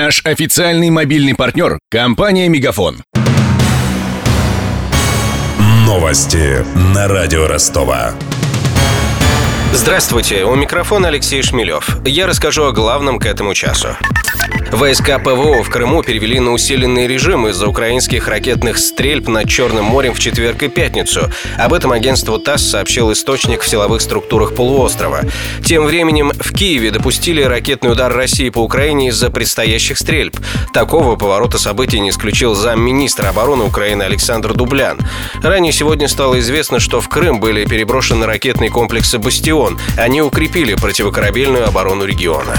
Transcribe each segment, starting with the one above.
Наш официальный мобильный партнер – компания «Мегафон». Новости на радио Ростова. Здравствуйте, у микрофона Алексей Шмелев. Я расскажу о главном к этому часу. Войска ПВО в Крыму перевели на усиленный режим из-за украинских ракетных стрельб над Черным морем в четверг и пятницу. Об этом агентству ТАСС сообщил источник в силовых структурах полуострова. Тем временем в Киеве допустили ракетный удар России по Украине из-за предстоящих стрельб. Такого поворота событий не исключил замминистра обороны Украины Александр Дублян. Ранее сегодня стало известно, что в Крым были переброшены ракетные комплексы «Бастион». Они укрепили противокорабельную оборону региона.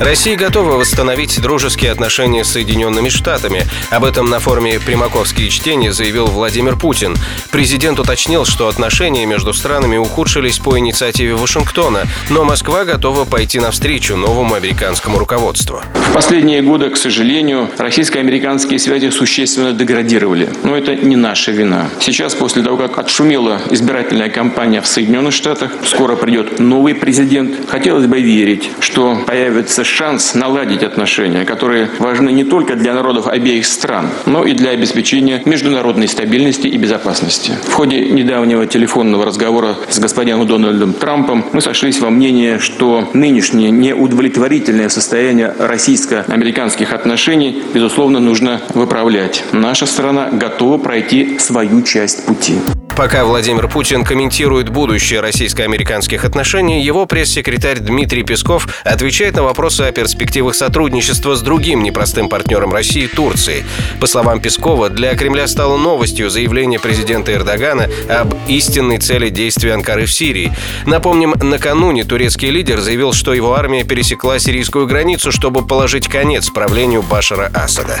Россия готова восстановить дружеские отношения с Соединенными Штатами. Об этом на форуме «Примаковские чтения» заявил Владимир Путин. Президент уточнил, что отношения между странами ухудшились по инициативе Вашингтона, но Москва готова пойти навстречу новому американскому руководству. В последние годы, к сожалению, российско-американские связи существенно деградировали. Но это не наша вина. Сейчас, после того, как отшумела избирательная кампания в Соединенных Штатах, скоро придет новый президент. Хотелось бы верить, что появится шанс наладить отношения, которые важны не только для народов обеих стран, но и для обеспечения международной стабильности и безопасности. В ходе недавнего телефонного разговора с господином Дональдом Трампом мы сошлись во мнении, что нынешнее неудовлетворительное состояние российско-американских отношений, безусловно, нужно выправлять. Наша страна готова пройти свою часть пути. Пока Владимир Путин комментирует будущее российско-американских отношений, его пресс-секретарь Дмитрий Песков отвечает на вопросы о перспективах сотрудничества с другим непростым партнером России – Турцией. По словам Пескова, для Кремля стало новостью заявление президента Эрдогана об истинной цели действий Анкары в Сирии. Напомним, накануне турецкий лидер заявил, что его армия пересекла сирийскую границу, чтобы положить конец правлению Башара Асада.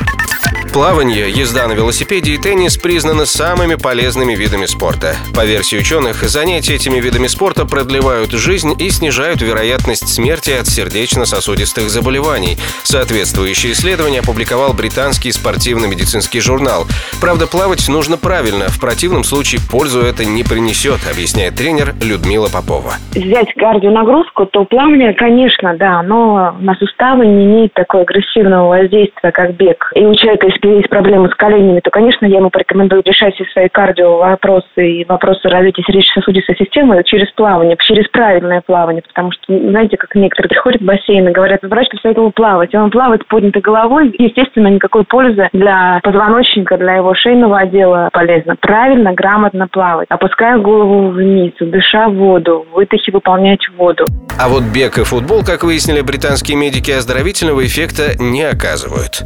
Плавание, езда на велосипеде и теннис признаны самыми полезными видами спорта. По версии ученых, занятия этими видами спорта продлевают жизнь и снижают вероятность смерти от сердечно-сосудистых заболеваний. Соответствующее исследование опубликовал британский спортивно-медицинский журнал. Правда, плавать нужно правильно, в противном случае пользу это не принесет, объясняет тренер Людмила Попова. Взять кардионагрузку, то плавание, конечно, да, но на суставы не имеет такого агрессивного воздействия, как бег. И у человека, если есть проблемы с коленями, то, конечно, я ему порекомендую решать все свои кардио вопросы и вопросы развития сердечно-сосудистой системы через плавание, через правильное плавание, потому что, знаете, как некоторые приходят в бассейн и говорят, врач посоветовал плавать, и он плавает поднятой головой, естественно, никакой пользы для позвоночника, для его шейного отдела полезно. Правильно, грамотно плавать, опуская голову вниз, дыша воду, выдохи выполнять воду. А вот бег и футбол, как выяснили британские медики, оздоровительного эффекта не оказывают.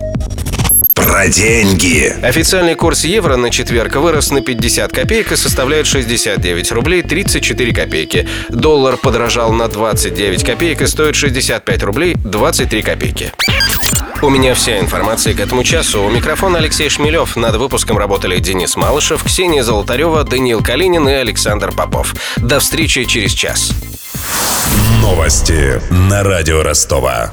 Про деньги. Официальный курс евро на четверг вырос на 50 копеек и составляет 69 рублей 34 копейки. Доллар подорожал на 29 копеек и стоит 65 рублей 23 копейки. У меня вся информация к этому часу. У микрофона Алексей Шмелев. Над выпуском работали Денис Малышев, Ксения Золотарева, Даниил Калинин и Александр Попов. До встречи через час. Новости на радио Ростова.